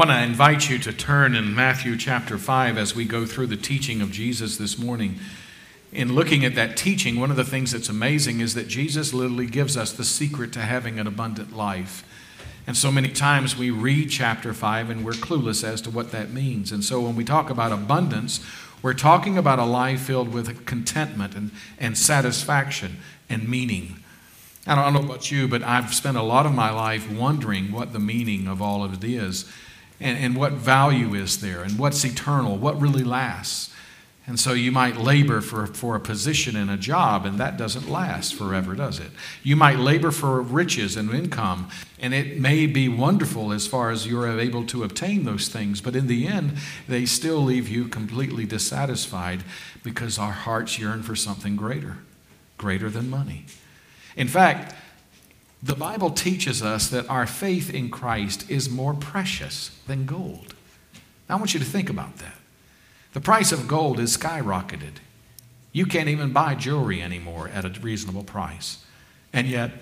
want to invite you to turn in Matthew chapter 5 as we go through the teaching of Jesus this morning. In looking at that teaching, one of the things that's amazing is that Jesus literally gives us the secret to having an abundant life. And so many times we read chapter 5 and we're clueless as to what that means. And so when we talk about abundance, we're talking about a life filled with contentment and, and satisfaction and meaning. I don't know about you, but I've spent a lot of my life wondering what the meaning of all of it is and, and what value is there and what's eternal, what really lasts. And so you might labor for, for a position in a job, and that doesn't last forever, does it? You might labor for riches and income, and it may be wonderful as far as you're able to obtain those things, but in the end, they still leave you completely dissatisfied because our hearts yearn for something greater, greater than money. In fact, the Bible teaches us that our faith in Christ is more precious than gold. Now, I want you to think about that. The price of gold is skyrocketed. You can't even buy jewelry anymore at a reasonable price. And yet,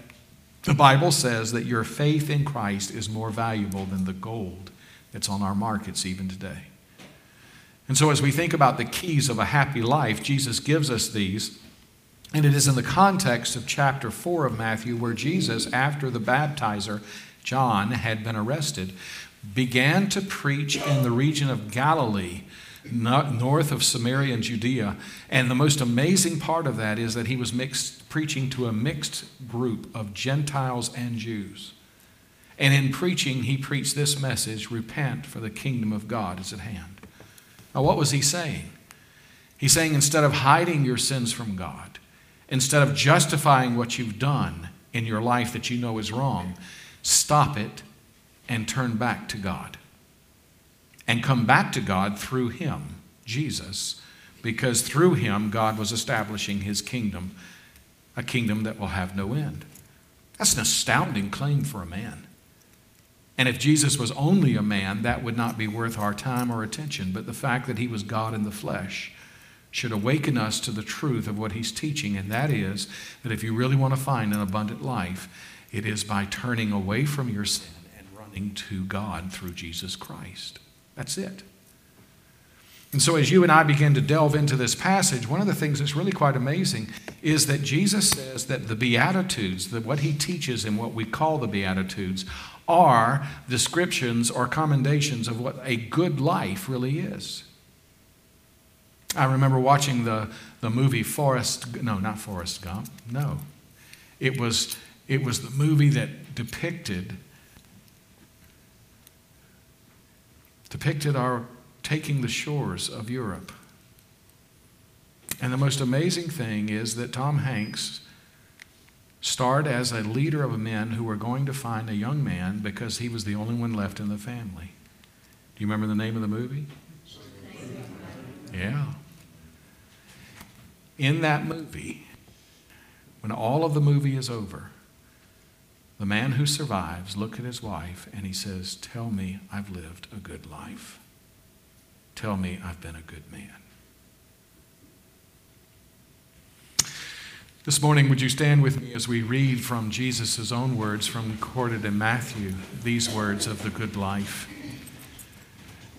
the Bible says that your faith in Christ is more valuable than the gold that's on our markets even today. And so, as we think about the keys of a happy life, Jesus gives us these and it is in the context of chapter 4 of Matthew where Jesus, after the baptizer, John, had been arrested, began to preach in the region of Galilee, north of Samaria and Judea. And the most amazing part of that is that he was mixed, preaching to a mixed group of Gentiles and Jews. And in preaching, he preached this message repent, for the kingdom of God is at hand. Now, what was he saying? He's saying instead of hiding your sins from God, Instead of justifying what you've done in your life that you know is wrong, stop it and turn back to God. And come back to God through Him, Jesus, because through Him, God was establishing His kingdom, a kingdom that will have no end. That's an astounding claim for a man. And if Jesus was only a man, that would not be worth our time or attention. But the fact that he was God in the flesh should awaken us to the truth of what he's teaching, and that is that if you really want to find an abundant life, it is by turning away from your sin and running to God through Jesus Christ. That's it. And so, as you and I begin to delve into this passage, one of the things that's really quite amazing is that Jesus says that the Beatitudes, that what he teaches and what we call the Beatitudes, are descriptions or commendations of what a good life really is. I remember watching the, the movie Forrest, no, not Forrest Gump, no. It was, it was the movie that depicted, depicted our taking the shores of Europe. And the most amazing thing is that Tom Hanks starred as a leader of men who were going to find a young man because he was the only one left in the family. Do you remember the name of the movie? Yeah. In that movie, when all of the movie is over, the man who survives looks at his wife and he says, Tell me I've lived a good life. Tell me I've been a good man. This morning, would you stand with me as we read from Jesus' own words, from recorded in Matthew, these words of the good life?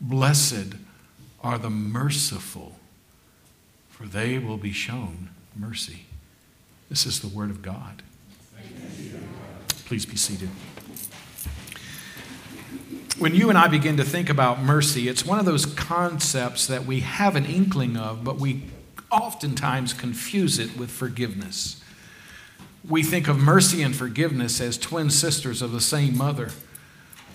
Blessed are the merciful, for they will be shown mercy. This is the Word of God. Please be seated. When you and I begin to think about mercy, it's one of those concepts that we have an inkling of, but we oftentimes confuse it with forgiveness. We think of mercy and forgiveness as twin sisters of the same mother.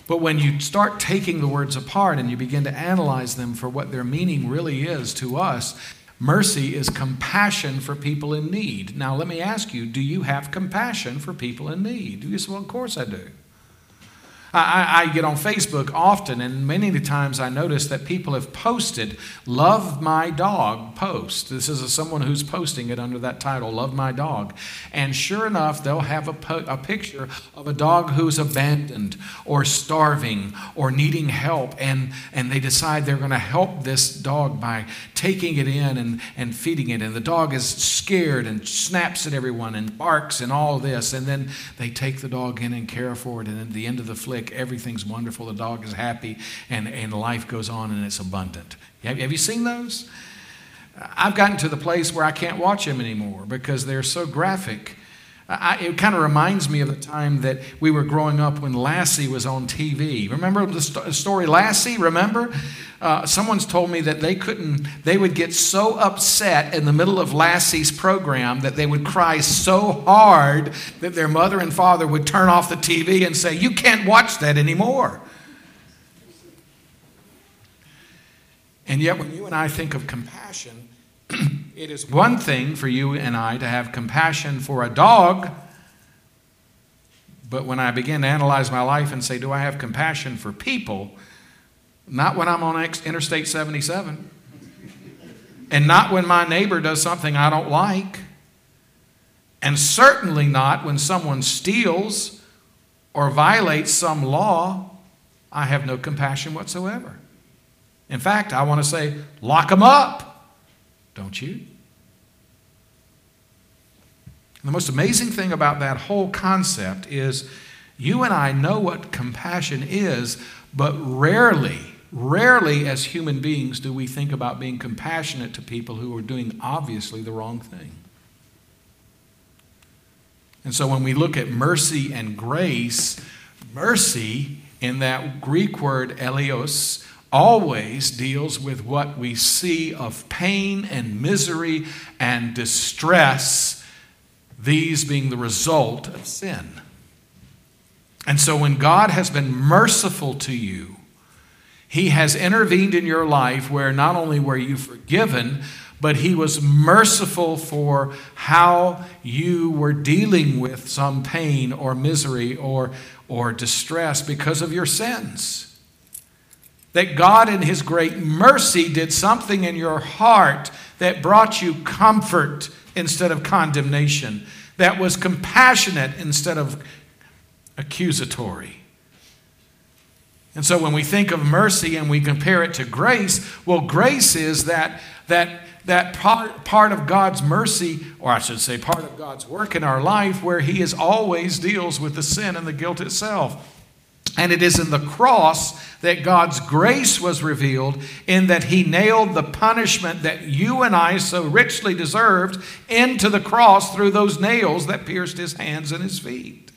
But when you start taking the words apart and you begin to analyze them for what their meaning really is to us, mercy is compassion for people in need. Now, let me ask you do you have compassion for people in need? You say, well, of course I do. I, I, get on Facebook often, and many times I notice that people have posted Love My Dog post. This is a, someone who's posting it under that title, Love My Dog. And sure enough, they'll have a, a picture of a dog who's abandoned or starving or needing help, and, and they decide they're going to help this dog by taking it in and, and feeding it. And the dog is scared and snaps at everyone and barks and all this. And then they take the dog in and care for it. And at the end of the flick, everything's wonderful, the dog is happy, and, and life goes on and it's abundant. Have, have you seen those? I've gotten to the place where I can't watch them anymore because they're so graphic. I, it kind of reminds me of the time that we were growing up when Lassie was on TV. Remember the st- story Lassie? Remember? Uh, someone's told me that they couldn't, they would get so upset in the middle of Lassie's program that they would cry so hard that their mother and father would turn off the TV and say, You can't watch that anymore. And yet, when you and I think of compassion, it is one thing for you and I to have compassion for a dog, but when I begin to analyze my life and say, Do I have compassion for people? Not when I'm on Interstate 77. And not when my neighbor does something I don't like. And certainly not when someone steals or violates some law. I have no compassion whatsoever. In fact, I want to say, lock them up. Don't you? the most amazing thing about that whole concept is you and I know what compassion is, but rarely Rarely, as human beings, do we think about being compassionate to people who are doing obviously the wrong thing. And so when we look at mercy and grace, mercy in that Greek word eleos always deals with what we see of pain and misery and distress, these being the result of sin. And so when God has been merciful to you, he has intervened in your life where not only were you forgiven, but He was merciful for how you were dealing with some pain or misery or, or distress because of your sins. That God, in His great mercy, did something in your heart that brought you comfort instead of condemnation, that was compassionate instead of accusatory. And so when we think of mercy and we compare it to grace, well, grace is that, that, that part, part of God's mercy, or I should say, part of God's work in our life where He is always deals with the sin and the guilt itself. And it is in the cross that God's grace was revealed, in that He nailed the punishment that you and I so richly deserved into the cross through those nails that pierced His hands and His feet.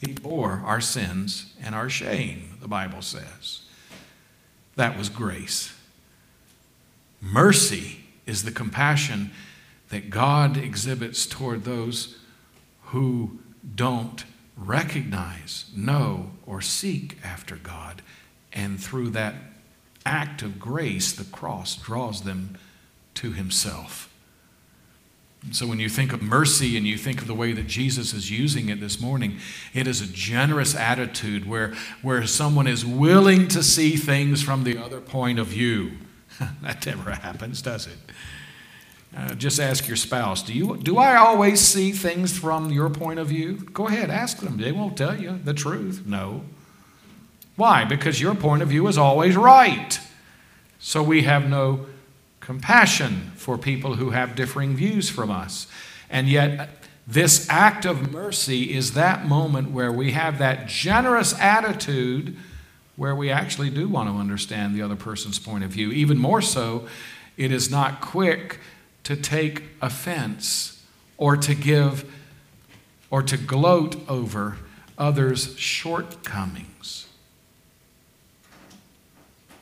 He bore our sins and our shame, the Bible says. That was grace. Mercy is the compassion that God exhibits toward those who don't recognize, know, or seek after God. And through that act of grace, the cross draws them to Himself. So, when you think of mercy and you think of the way that Jesus is using it this morning, it is a generous attitude where, where someone is willing to see things from the other point of view. that never happens, does it? Uh, just ask your spouse do, you, do I always see things from your point of view? Go ahead, ask them. They won't tell you the truth. No. Why? Because your point of view is always right. So, we have no compassion for people who have differing views from us. And yet, this act of mercy is that moment where we have that generous attitude where we actually do want to understand the other person's point of view. Even more so, it is not quick to take offense or to give or to gloat over others' shortcomings.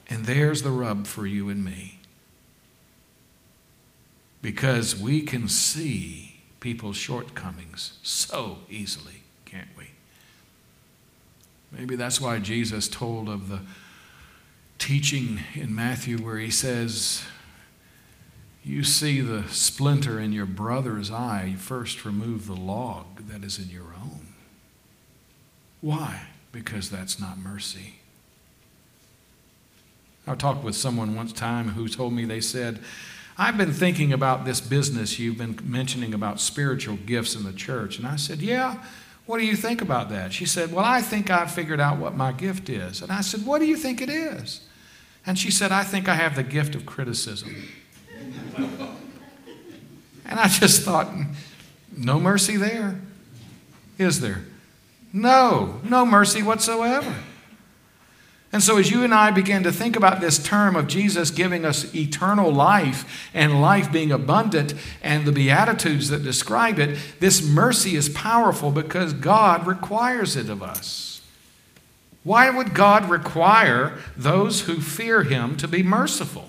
And there's the rub for you and me because we can see people's shortcomings so easily, can't we? Maybe that's why Jesus told of the teaching in Matthew where he says, You see the splinter in your brother's eye, you first remove the log that is in your own. Why? because that's not mercy. I talked with someone once time who told me they said, I've been thinking about this business you've been mentioning about spiritual gifts in the church. And I said, Yeah, what do you think about that? She said, Well, I think I've figured out what my gift is. And I said, What do you think it is? And she said, I think I have the gift of criticism. And I just thought, No mercy there, is there? No, no mercy whatsoever. And so, as you and I begin to think about this term of Jesus giving us eternal life and life being abundant and the Beatitudes that describe it, this mercy is powerful because God requires it of us. Why would God require those who fear Him to be merciful?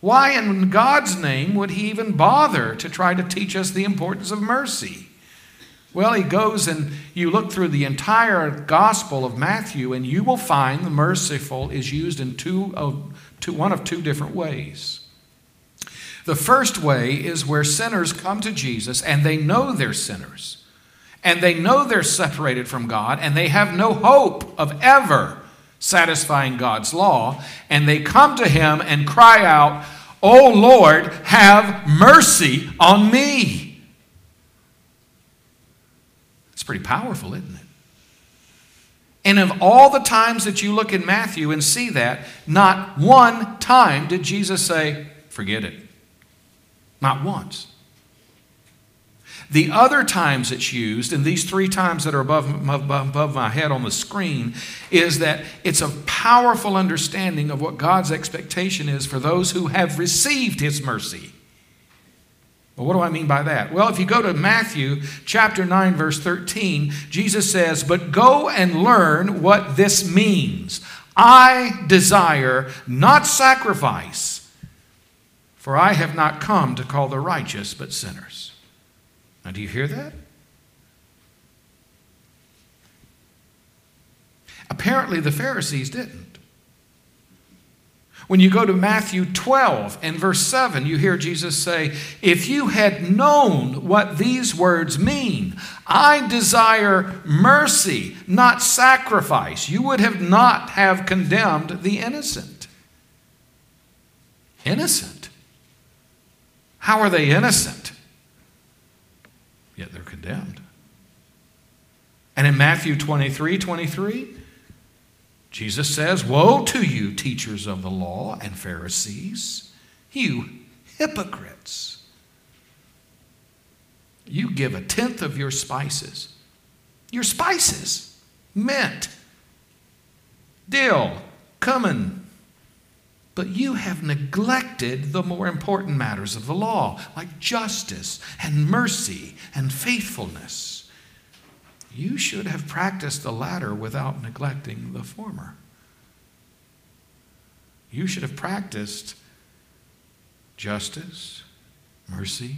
Why, in God's name, would He even bother to try to teach us the importance of mercy? Well, he goes and you look through the entire Gospel of Matthew, and you will find the merciful is used in two of, two, one of two different ways. The first way is where sinners come to Jesus and they know they're sinners, and they know they're separated from God, and they have no hope of ever satisfying God's law, and they come to Him and cry out, Oh Lord, have mercy on me. It's pretty powerful, isn't it? And of all the times that you look in Matthew and see that, not one time did Jesus say, forget it. Not once. The other times it's used, and these three times that are above, above my head on the screen, is that it's a powerful understanding of what God's expectation is for those who have received His mercy. Well, what do I mean by that? Well, if you go to Matthew chapter 9, verse 13, Jesus says, But go and learn what this means. I desire not sacrifice, for I have not come to call the righteous, but sinners. Now, do you hear that? Apparently, the Pharisees didn't. When you go to Matthew 12 and verse 7, you hear Jesus say, If you had known what these words mean, I desire mercy, not sacrifice, you would have not have condemned the innocent. Innocent? How are they innocent? Yet they're condemned. And in Matthew 23 23, Jesus says, Woe to you, teachers of the law and Pharisees, you hypocrites! You give a tenth of your spices. Your spices, mint, dill, cumin. But you have neglected the more important matters of the law, like justice and mercy and faithfulness. You should have practiced the latter without neglecting the former. You should have practiced justice, mercy,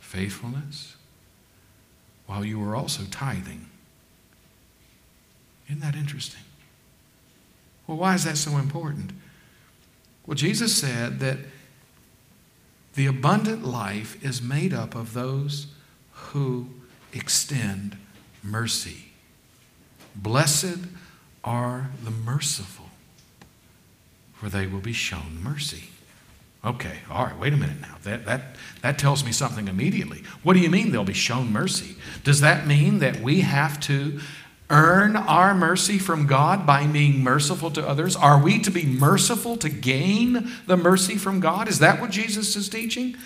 faithfulness, while you were also tithing. Isn't that interesting? Well, why is that so important? Well, Jesus said that the abundant life is made up of those who extend mercy. Blessed are the merciful, for they will be shown mercy. Okay, all right, wait a minute now. That, that, that tells me something immediately. What do you mean they'll be shown mercy? Does that mean that we have to earn our mercy from God by being merciful to others? Are we to be merciful to gain the mercy from God? Is that what Jesus is teaching?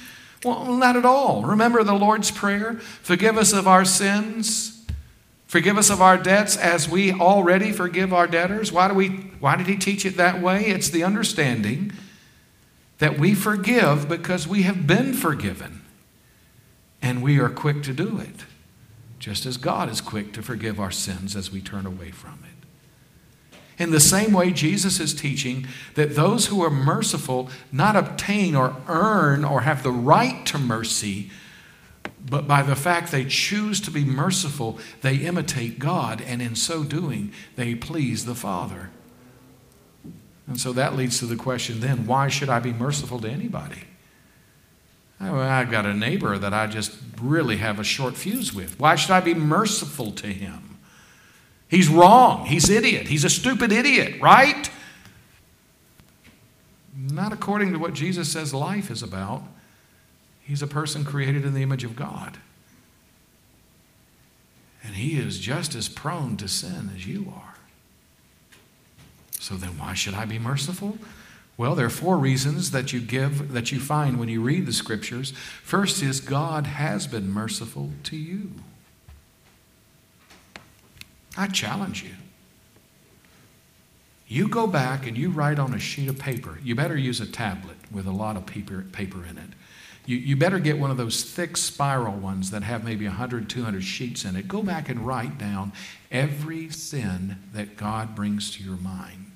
Well, not at all. Remember the Lord's Prayer? Forgive us of our sins Forgive us of our debts as we already forgive our debtors. Why, do we, why did he teach it that way? It's the understanding that we forgive because we have been forgiven. And we are quick to do it, just as God is quick to forgive our sins as we turn away from it. In the same way, Jesus is teaching that those who are merciful not obtain or earn or have the right to mercy, but by the fact they choose to be merciful, they imitate God, and in so doing, they please the Father. And so that leads to the question then why should I be merciful to anybody? Oh, I've got a neighbor that I just really have a short fuse with. Why should I be merciful to him? He's wrong. He's idiot. He's a stupid idiot, right? Not according to what Jesus says life is about. He's a person created in the image of God. And he is just as prone to sin as you are. So then why should I be merciful? Well, there are four reasons that you give that you find when you read the scriptures. First is God has been merciful to you. I challenge you. You go back and you write on a sheet of paper. You better use a tablet with a lot of paper, paper in it. You, you better get one of those thick spiral ones that have maybe 100, 200 sheets in it. Go back and write down every sin that God brings to your mind.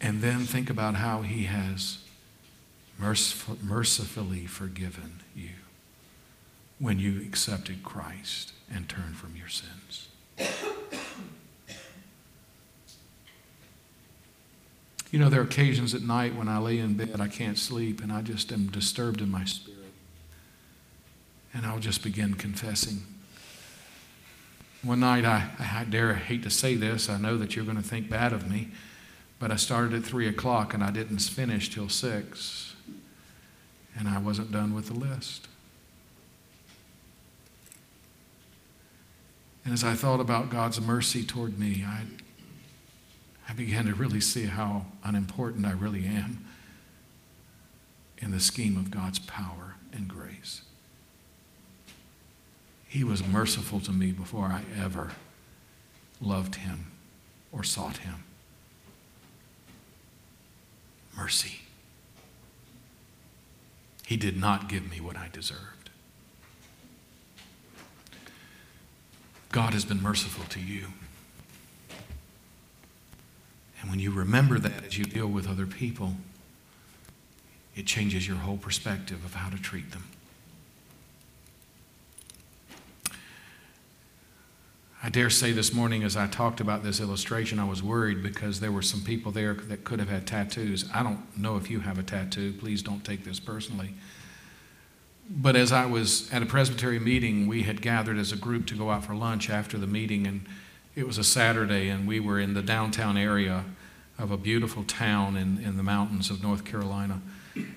And then think about how He has merciful, mercifully forgiven you when you accepted Christ and turned from your sins. You know, there are occasions at night when I lay in bed, I can't sleep, and I just am disturbed in my spirit. And I'll just begin confessing. One night, I, I dare hate to say this, I know that you're going to think bad of me, but I started at 3 o'clock and I didn't finish till 6, and I wasn't done with the list. And as I thought about God's mercy toward me, I I began to really see how unimportant I really am in the scheme of God's power and grace. He was merciful to me before I ever loved him or sought him. Mercy. He did not give me what I deserved. God has been merciful to you. And when you remember that as you deal with other people, it changes your whole perspective of how to treat them. I dare say this morning as I talked about this illustration, I was worried because there were some people there that could have had tattoos. I don't know if you have a tattoo. Please don't take this personally. But as I was at a Presbyterian meeting, we had gathered as a group to go out for lunch after the meeting, and it was a Saturday, and we were in the downtown area of a beautiful town in, in the mountains of North Carolina.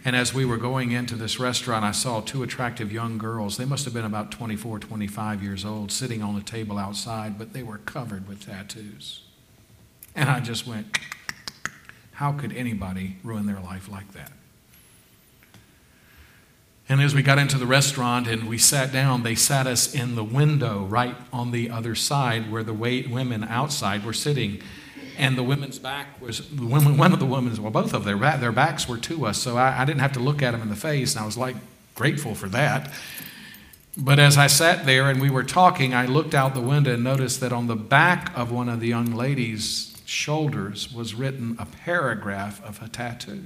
And as we were going into this restaurant, I saw two attractive young girls. They must have been about 24, 25 years old, sitting on a table outside, but they were covered with tattoos. And I just went, how could anybody ruin their life like that? And as we got into the restaurant and we sat down, they sat us in the window right on the other side where the wait, women outside were sitting. And the women's back was, one of the women's, well, both of their, their backs were to us. So I, I didn't have to look at them in the face. And I was like grateful for that. But as I sat there and we were talking, I looked out the window and noticed that on the back of one of the young ladies' shoulders was written a paragraph of a tattoo.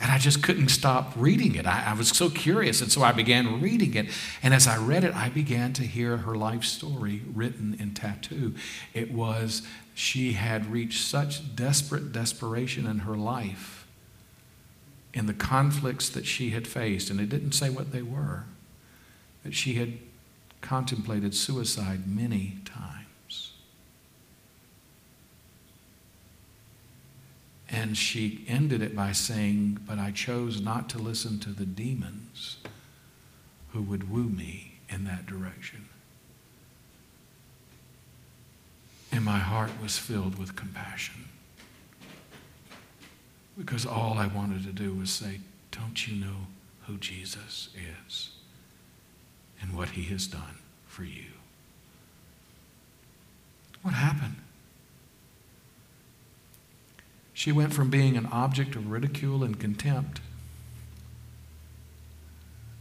And I just couldn't stop reading it. I, I, was so curious, and so I began reading it. And as I read it, I began to hear her life story written in tattoo. It was she had reached such desperate desperation in her life in the conflicts that she had faced, and it didn't say what they were, that she had contemplated suicide many times. And she ended it by saying, But I chose not to listen to the demons who would woo me in that direction. And my heart was filled with compassion. Because all I wanted to do was say, Don't you know who Jesus is and what he has done for you? What happened? She went from being an object of ridicule and contempt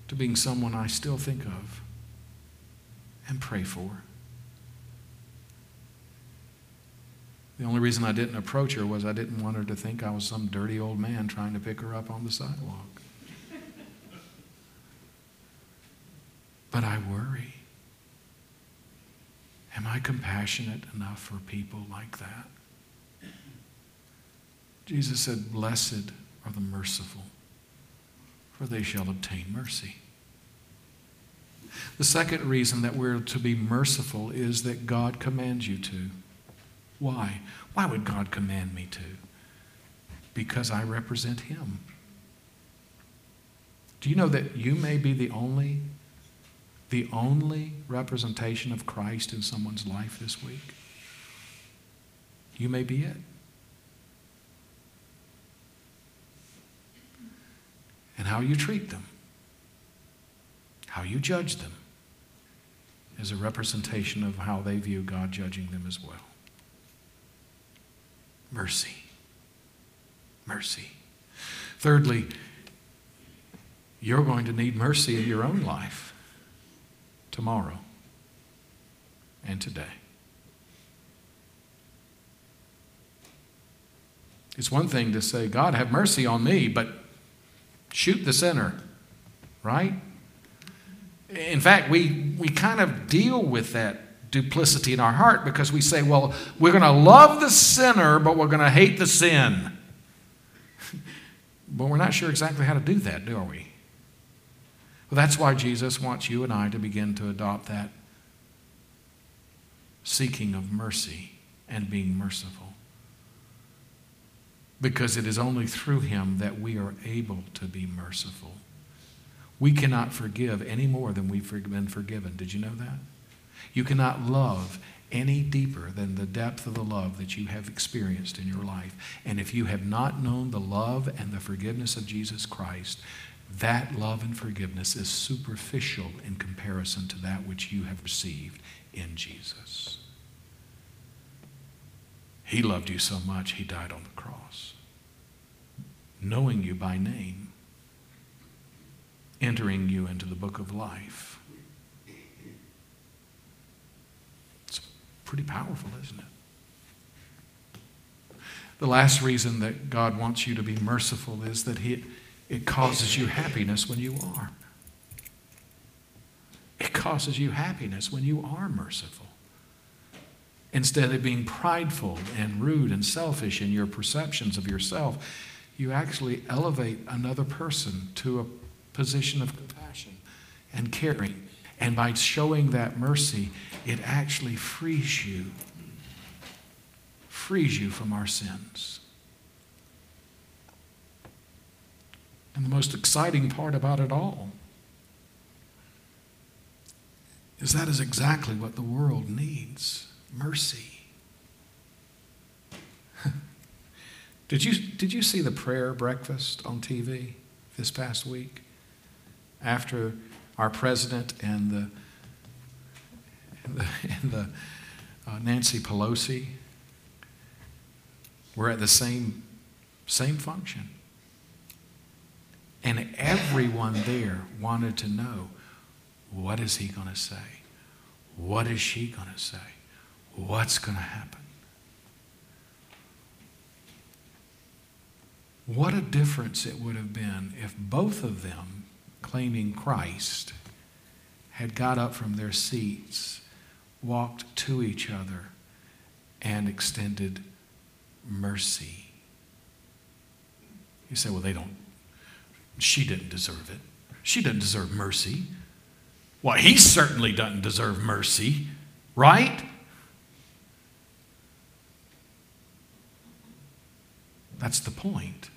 to being someone I still think of and pray for. The only reason I didn't approach her was I didn't want her to think I was some dirty old man trying to pick her up on the sidewalk. but I worry. Am I compassionate enough for people like that? Jesus said, Blessed are the merciful, for they shall obtain mercy. The second reason that we're to be merciful is that God commands you to. Why? Why would God command me to? Because I represent Him. Do you know that you may be the only, the only representation of Christ in someone's life this week? You may be it. And how you treat them, how you judge them, is a representation of how they view God judging them as well. Mercy. Mercy. Thirdly, you're going to need mercy in your own life tomorrow and today. It's one thing to say, God, have mercy on me, but shoot the sinner, right? In fact, we, we kind of deal with that duplicity in our heart because we say, well, we're going to love the sinner, but we're going to hate the sin. but we're not sure exactly how to do that, do we? Well, that's why Jesus wants you and I to begin to adopt that seeking of mercy and being merciful. Because it is only through him that we are able to be merciful. We cannot forgive any more than we've been forgiven. Did you know that? You cannot love any deeper than the depth of the love that you have experienced in your life. And if you have not known the love and the forgiveness of Jesus Christ, that love and forgiveness is superficial in comparison to that which you have received in Jesus. He loved you so much, he died on the cross, knowing you by name, entering you into the book of life. It's pretty powerful, isn't it? The last reason that God wants you to be merciful is that he, it causes you happiness when you are. It causes you happiness when you are merciful. Instead of being prideful and rude and selfish in your perceptions of yourself, you actually elevate another person to a position of compassion and caring. And by showing that mercy, it actually frees you, frees you from our sins. And the most exciting part about it all is that is exactly what the world needs mercy. did, you, did you see the prayer breakfast on TV this past week? After our president and the, and the, and the uh, Nancy Pelosi were at the same, same function. And everyone there wanted to know what is he going to say? What is she going to say? What's going to happen? What a difference it would have been if both of them, claiming Christ, had got up from their seats, walked to each other, and extended mercy. You say, well, they don't she didn't deserve it. She didn't deserve mercy. Well, he certainly doesn't deserve mercy, right? That's the point.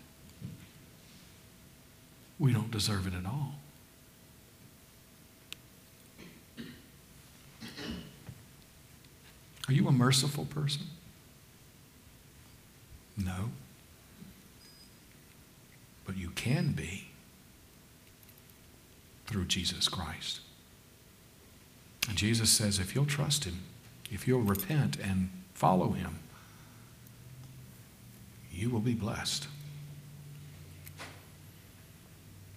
We don't deserve it at all. Are you a merciful person? No. But you can be through Jesus Christ. And Jesus says, if you'll trust Him, if you'll repent and follow Him, you will be blessed.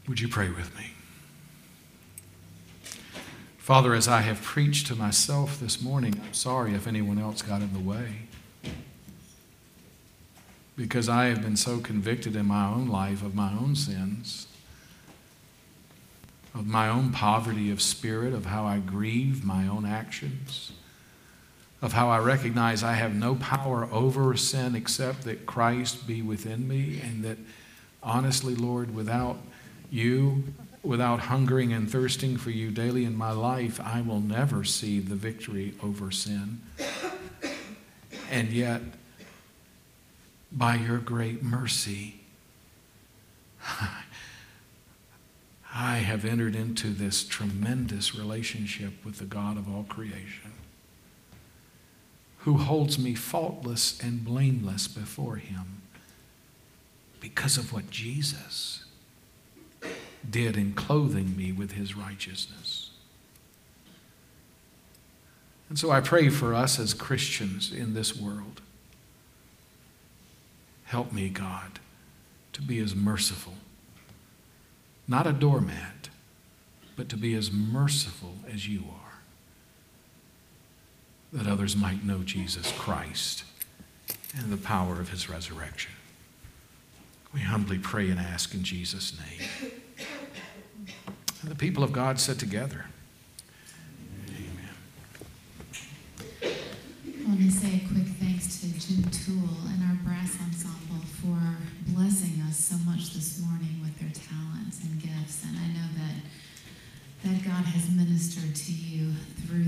Would you pray with me? Father, as I have preached to myself this morning, I'm sorry if anyone else got in the way. Because I have been so convicted in my own life of my own sins of my own poverty of spirit, of how I grieve my own actions, of how I recognize I have no power over sin except that Christ be within me, and that honestly, Lord, without you without hungering and thirsting for you daily in my life, I will never see the victory over sin. And yet, by your great mercy, I have entered into this tremendous relationship with the God of all creation, who holds me faultless and blameless before Him because of what Jesus did in clothing me with His righteousness. And so I pray for us as Christians in this world. Help me, God, to be as merciful not a doormat, but to be as merciful as you are, that others might know Jesus Christ and the power of his resurrection. We humbly pray and ask in Jesus' name. And the people of God said together, Amen. I want to say a quick thanks to Jim Toole and our brass ensemble for blessing us so much this morning with their talents and gifts. And I know that that God has ministered to you through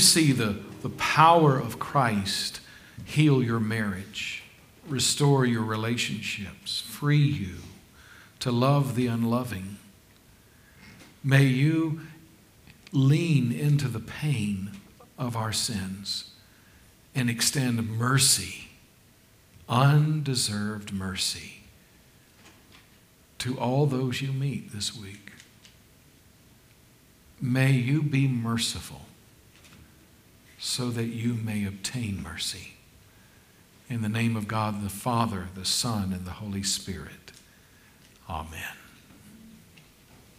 see the, the power of Christ heal your marriage, restore your relationships, free you to love the unloving. May you lean into the pain of our sins and extend mercy, undeserved mercy, to all those you meet this week. May you be merciful so that you may obtain mercy. In the name of God the Father, the Son, and the Holy Spirit. Amen.